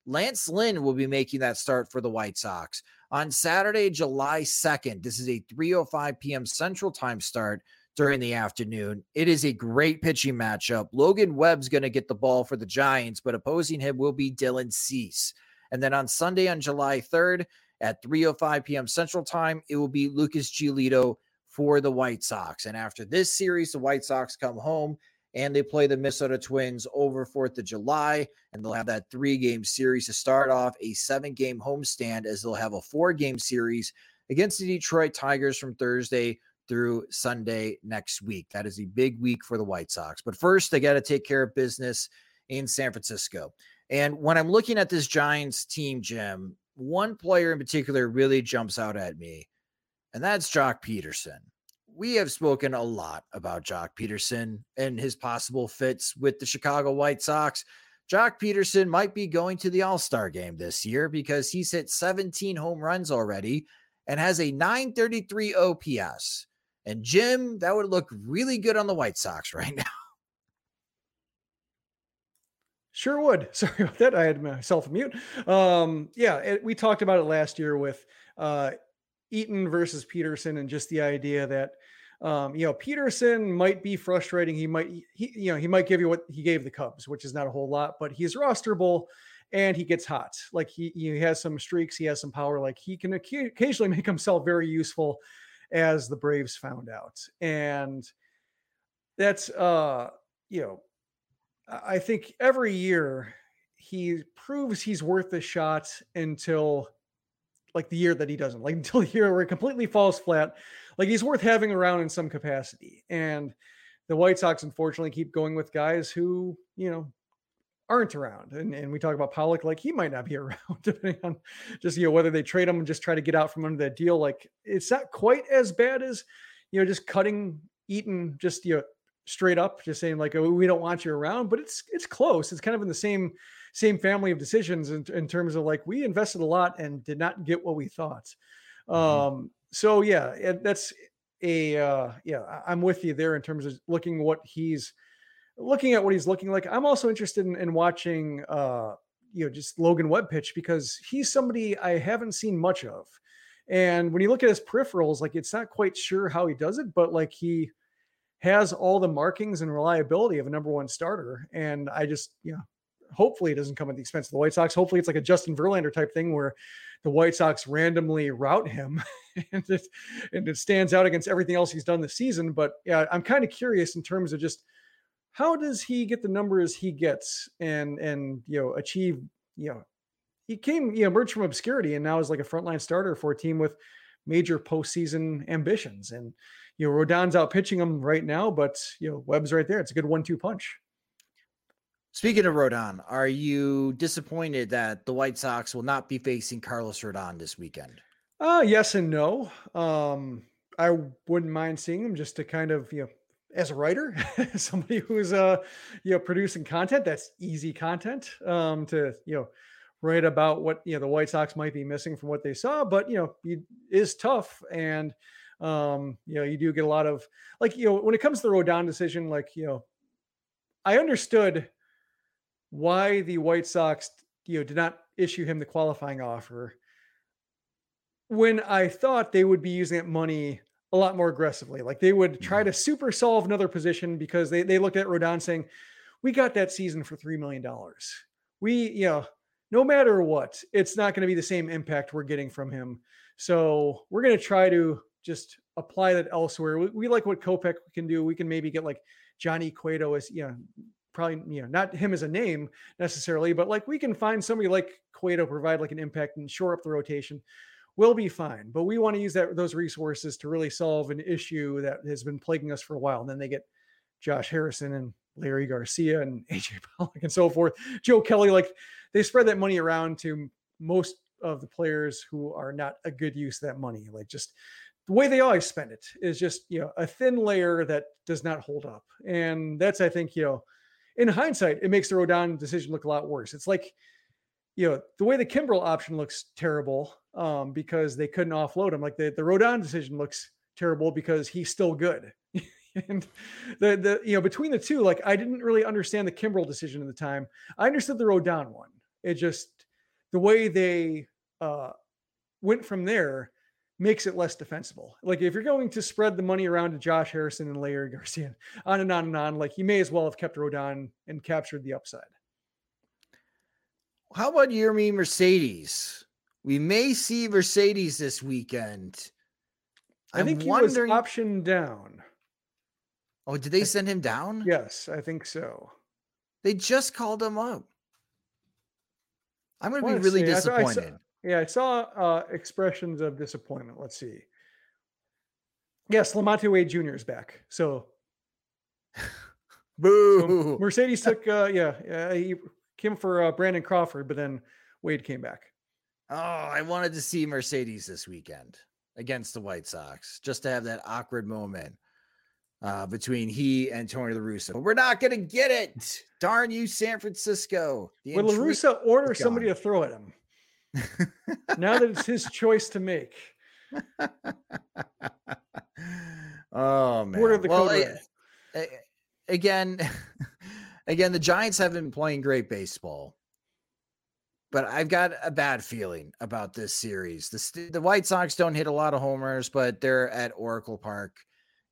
Lance Lynn will be making that start for the White Sox on Saturday, July 2nd. This is a 3:05 p.m. Central Time start during the afternoon. It is a great pitching matchup. Logan Webb's going to get the ball for the Giants, but opposing him will be Dylan Cease. And then on Sunday on July 3rd at 3:05 p.m. Central Time, it will be Lucas Giolito for the White Sox. And after this series, the White Sox come home and they play the Minnesota Twins over 4th of July. And they'll have that three game series to start off a seven game homestand, as they'll have a four game series against the Detroit Tigers from Thursday through Sunday next week. That is a big week for the White Sox. But first, they got to take care of business in San Francisco. And when I'm looking at this Giants team, Jim, one player in particular really jumps out at me, and that's Joc Pederson we have spoken a lot about Joc Pederson and his possible fits with the Chicago White Sox. Joc Pederson might be going to the All Star game this year because he's hit 17 home runs already and has a 933 OPS. And Jim, that would look really good on the White Sox right now. Sure would. Sorry about that. I had myself mute. Um, yeah, it, we talked about it last year with uh, Eaton versus Pederson and just the idea that um, you know, Pederson might be frustrating. He might, he, you know, he might give you what he gave the Cubs, which is not a whole lot, but he's rosterable and he gets hot. Like he, he has some streaks, he has some power. Like he can occasionally make himself very useful, as the Braves found out. And that's, uh, you know, I think every year he proves he's worth the shot until like the year that he doesn't, like until the year where it completely falls flat. Like he's worth having around in some capacity. And the White Sox unfortunately keep going with guys who, you know, aren't around. And, and we talk about Pollock, like he might not be around, depending on just, you know, whether they trade him and just try to get out from under that deal. Like it's not quite as bad as, you know, just cutting Eaton just, you know, straight up, just saying like, oh, we don't want you around, but it's, it's close. It's kind of in the same, same family of decisions in, in terms of like, we invested a lot and did not get what we thought. Mm-hmm. Um, so yeah, that's a, uh, yeah, I'm with you there in terms of looking what he's, looking at what he's looking like, I'm also interested in, in watching, uh, you know, just Logan Webb pitch because he's somebody I haven't seen much of. And when you look at his peripherals, like it's not quite sure how he does it, but like he has all the markings and reliability of a number one starter. And I just, know, hopefully it doesn't come at the expense of the White Sox. Hopefully it's like a Justin Verlander type thing where the White Sox randomly route him and, it, and it stands out against everything else he's done this season. But yeah, I'm kind of curious in terms of just how does he get the numbers he gets and and you know achieve you know he came you know emerged from obscurity and now is like a frontline starter for a team with major postseason ambitions and you know Rodon's out pitching him right now but you know Webb's right there it's a good one-two punch Speaking of Rodon, are you disappointed that the White Sox will not be facing Carlos Rodon this weekend? Uh yes and no. Um I wouldn't mind seeing him just to kind of, you know, as a writer, somebody who's uh you know producing content that's easy content um to you know write about what you know the White Sox might be missing from what they saw, but you know it is tough and um you know you do get a lot of like you know when it comes to the Rodon decision, like you know I understood why the White Sox you know did not issue him the qualifying offer when I thought they would be using that money a lot more aggressively. Like they would try mm-hmm. to super solve another position because they, they looked at Rodon saying, we got that season for $3 million. We, you know, no matter what, it's not going to be the same impact we're getting from him. So we're going to try to just apply that elsewhere. We, we, like what Kopech can do. We can maybe get like Johnny Cueto as, you know, probably, you know, not him as a name necessarily, but like we can find somebody like Cueto provide like an impact and shore up the rotation we'll be fine. But we want to use that those resources to really solve an issue that has been plaguing us for a while. And then they get Josh Harrison and Leury Garcia and AJ Pollock and so forth. Joe Kelly, like they spread that money around to most of the players who are not a good use of that money. Like just the way they always spend it is just, you know, a thin layer that does not hold up. And that's, I think, you know, in hindsight, it makes the Rodon decision look a lot worse. It's like, you know, the way the Kimbrel option looks terrible um, because they couldn't offload him. Like the, the Rodon decision looks terrible because he's still good. and the the you know between the two, like I didn't really understand the Kimbrel decision at the time. I understood the Rodon one. It just the way they uh, went from there makes it less defensible. Like if you're going to spread the money around to Josh Harrison and Leury Garcia, on and on and on, like you may as well have kept Rodon and captured the upside. How about Yermin Mercedes? We may see Mercedes this weekend. i think he wondering... was option down. Oh, did they send him down? Yes, I think so. They just called him up. I'm going to be really disappointed. I I yeah, I saw uh, expressions of disappointment. Let's see. Yes, LaMonte Wade Jr. is back. So, boo. So Mercedes took, uh, yeah, yeah, he came for uh, Brandon Crawford, but then Wade came back. Oh, I wanted to see Mercedes this weekend against the White Sox just to have that awkward moment uh, between he and Tony La Russa. But we're not going to get it. Darn you, San Francisco. The Would La Russa order somebody to throw at him? Now that it's his choice to make. oh man. Order the well, I, I, again, again, the Giants have been playing great baseball but I've got a bad feeling about this series. The the White Sox don't hit a lot of homers, but they're at Oracle Park.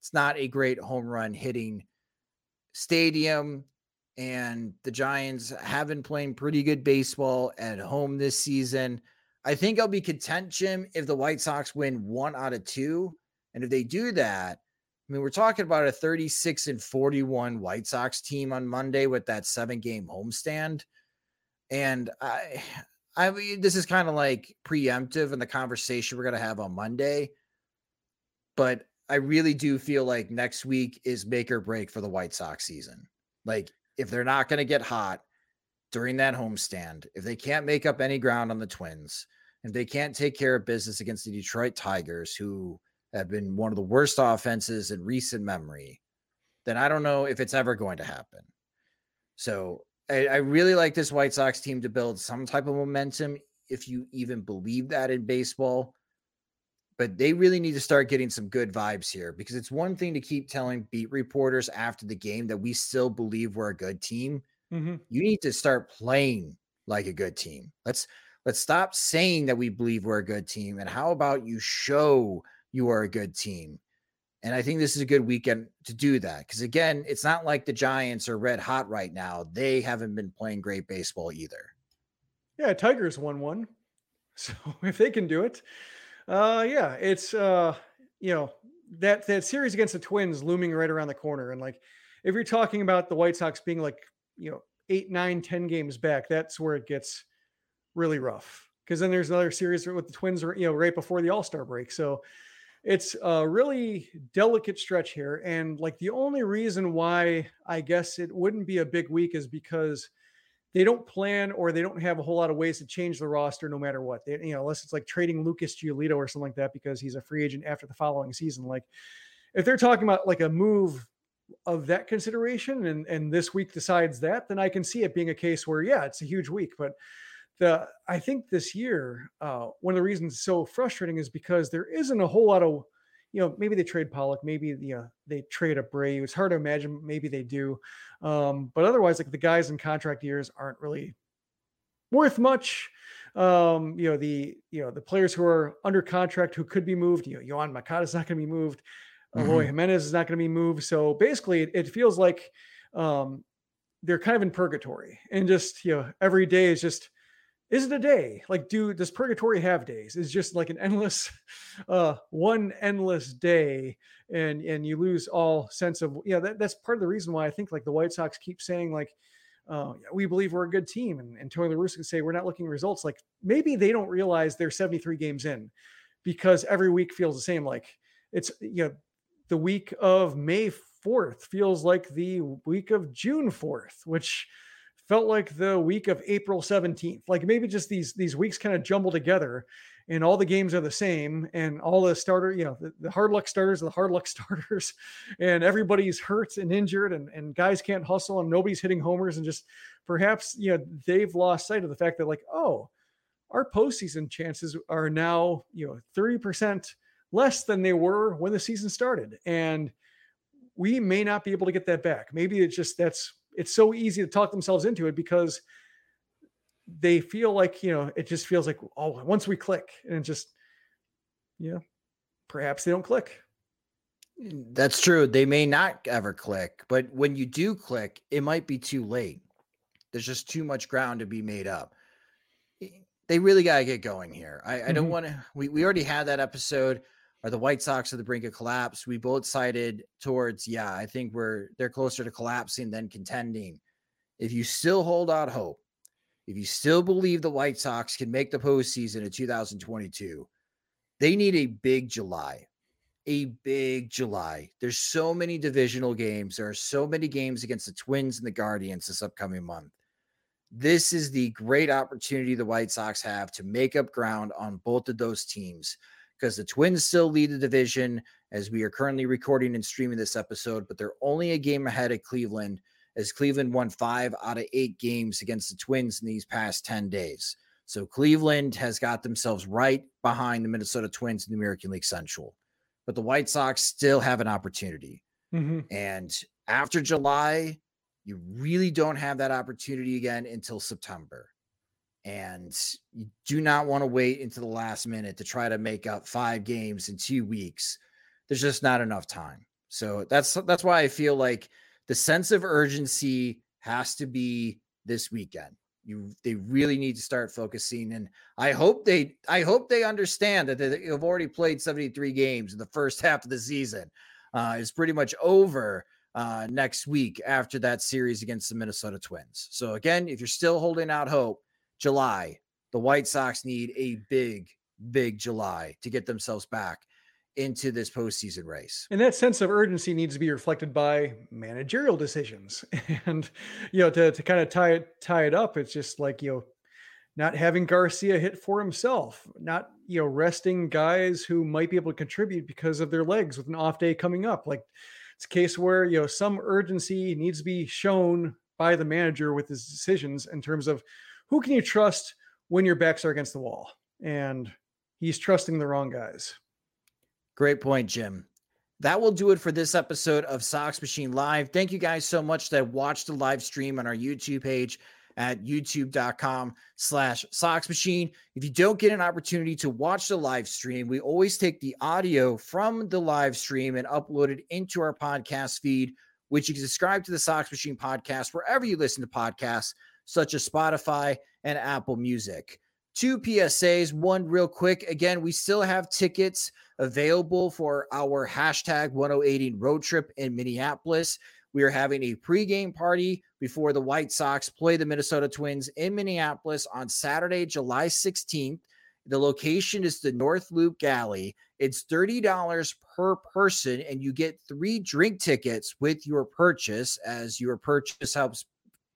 It's not a great home run hitting stadium, and the Giants have been playing pretty good baseball at home this season. I think I'll be content, Jim, if the White Sox win one out of two, and if they do that, I mean, we're talking about a 36 and 41 White Sox team on Monday with that seven game homestand. And I, I mean, this is kind of like preemptive in the conversation we're going to have on Monday. But I really do feel like next week is make or break for the White Sox season. Like, if they're not going to get hot during that homestand, if they can't make up any ground on the Twins, if they can't take care of business against the Detroit Tigers, who have been one of the worst offenses in recent memory, then I don't know if it's ever going to happen. So I, I, really like this White Sox team to build some type of momentum, if you even believe that in baseball. But they really need to start getting some good vibes here because it's one thing to keep telling beat reporters after the game that we still believe we're a good team. Mm-hmm. You need to start playing like a good team. Let's let's stop saying that we believe we're a good team. And how about you show you are a good team. And I think this is a good weekend to do that. Because again, it's not like the Giants are red hot right now. They haven't been playing great baseball either. Yeah, Tigers won one. So if they can do it, uh yeah, it's uh you know, that that series against the Twins looming right around the corner. And like if you're talking about the White Sox being like, you know, eight, nine, ten games back, that's where it gets really rough. Because then there's another series with the Twins, you know, right before the All Star break. So it's a really delicate stretch here. And like the only reason why I guess it wouldn't be a big week is because they don't plan or they don't have a whole lot of ways to change the roster no matter what. They, you know, unless it's like trading Lucas Giolito or something like that because he's a free agent after the following season. Like if they're talking about like a move of that consideration and and this week decides that, then I can see it being a case where yeah, it's a huge week. But the I think this year, uh, one of the reasons so frustrating is because there isn't a whole lot of, you know, maybe they trade Pollock, maybe you know, they trade Abreu. It's hard to imagine maybe they do, um, but otherwise, like the guys in contract years aren't really worth much. Um, you know, the you know the players who are under contract who could be moved. You know, Moncada is not going to be moved. Mm-hmm. Jimenez is not going to be moved. So basically, it, it feels like um, they're kind of in purgatory, and just you know, every day is just is it a day? Like do does purgatory have days? It's just like an endless uh one endless day and and you lose all sense of yeah that, that's part of the reason why i think like the white sox keep saying like uh, we believe we're a good team and, and tony la russa can say we're not looking results. Like maybe they don't realize they're 73 games in because every week feels the same. Like it's you know the week of may 4th feels like the week of june 4th which felt like the week of April 17th. Like maybe just these these weeks kind of jumble together and all the games are the same and all the starter, you know, the, the hard luck starters the hard luck starters and everybody's hurt and injured and, and guys can't hustle and nobody's hitting homers and just perhaps, you know, they've lost sight of the fact that like, oh, our postseason chances are now, you know, 30% less than they were when the season started. And we may not be able to get that back. Maybe it's just that's it's so easy to talk themselves into it because they feel like you know it just feels like oh once we click and it just yeah perhaps they don't click. That's true. They may not ever click but when you do click it might be too late. There's just too much ground to be made up. They really got to get going here. I, mm-hmm. I don't mm-hmm. want to we, we already had that episode are the White Sox at the brink of collapse? We both cited towards, yeah, I think we're they're closer to collapsing than contending. If you still hold out hope, if you still believe the White Sox can make the postseason in 2022, they need a big July. A big July. There's so many divisional games. There are so many games against the Twins and the Guardians this upcoming month. This is the great opportunity the White Sox have to make up ground on both of those teams because the Twins still lead the division as we are currently recording and streaming this episode, but they're only a game ahead of Cleveland as Cleveland won five out of eight games against the Twins in these past 10 days. So Cleveland has got themselves right behind the Minnesota Twins in the American League Central. But the White Sox still have an opportunity. Mm-hmm. And after July, you really don't have that opportunity again until September and you do not want to wait into the last minute to try to make up five games in two weeks. There's just not enough time. So that's that's why I feel like the sense of urgency has to be this weekend. You they really need to start focusing, and I hope they I hope they understand that they have already played 73 games in the first half of the season. uh, is pretty much over uh, next week after that series against the Minnesota Twins. So, again, if you're still holding out hope, July, the White Sox need a big, big July to get themselves back into this postseason race. And that sense of urgency needs to be reflected by managerial decisions. And you know, to, to kind of tie it tie it up, it's just like, you know, not having Garcia hit for himself, not you know, resting guys who might be able to contribute because of their legs with an off day coming up. Like it's a case where you know some urgency needs to be shown by the manager with his decisions in terms of who can you trust when your backs are against the wall. And he's trusting the wrong guys. Great point, Jim. That will do it for this episode of Sox Machine Live. Thank you guys so much that watched the live stream on our YouTube page at youtube.com slash Sox Machine. If you don't get an opportunity to watch the live stream, we always take the audio from the live stream and upload it into our podcast feed, which you can subscribe to the Sox Machine podcast wherever you listen to podcasts, such as Spotify and Apple Music. Two PSAs, one real quick. Again, we still have tickets available for our hashtag 1080 road trip in Minneapolis. We are having a pregame party before the White Sox play the Minnesota Twins in Minneapolis on Saturday, July 16th. The location is the North Loop Galley. It's $30 per person, and you get three drink tickets with your purchase, as your purchase helps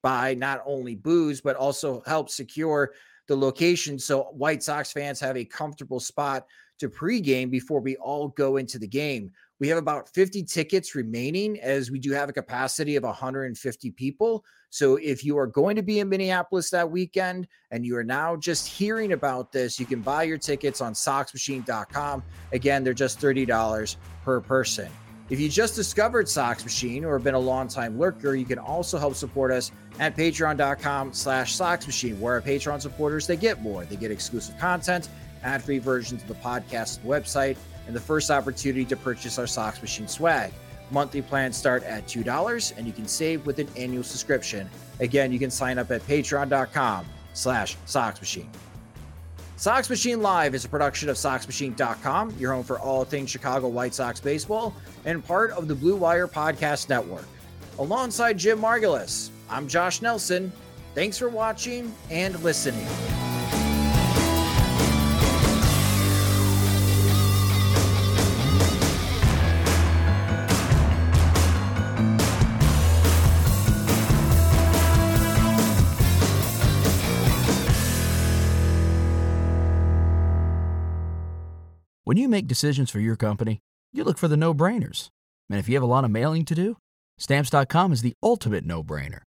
buy not only booze, but also help secure the location so White Sox fans have a comfortable spot to pregame before we all go into the game. We have about 50 tickets remaining as we do have a capacity of 150 people. So if you are going to be in Minneapolis that weekend and you are now just hearing about this, you can buy your tickets on soxmachine.com. Again, they're just $30 per person. If you just discovered Sox Machine or have been a longtime lurker, you can also help support us at patreon.com slash Sox Machine, where our Patreon supporters, they get more. They get exclusive content, ad-free versions of the podcast and website, and the first opportunity to purchase our Sox Machine swag. Monthly plans start at $2, and you can save with an annual subscription. Again, you can sign up at patreon.com slash Sox Machine. Sox Machine Live is a production of SoxMachine.com, your home for all things Chicago White Sox baseball, and part of the Blue Wire Podcast Network. Alongside Jim Margalus, I'm Josh Nelson. Thanks for watching and listening. When you make decisions for your company, you look for the no brainers. And if you have a lot of mailing to do, stamps.com is the ultimate no brainer.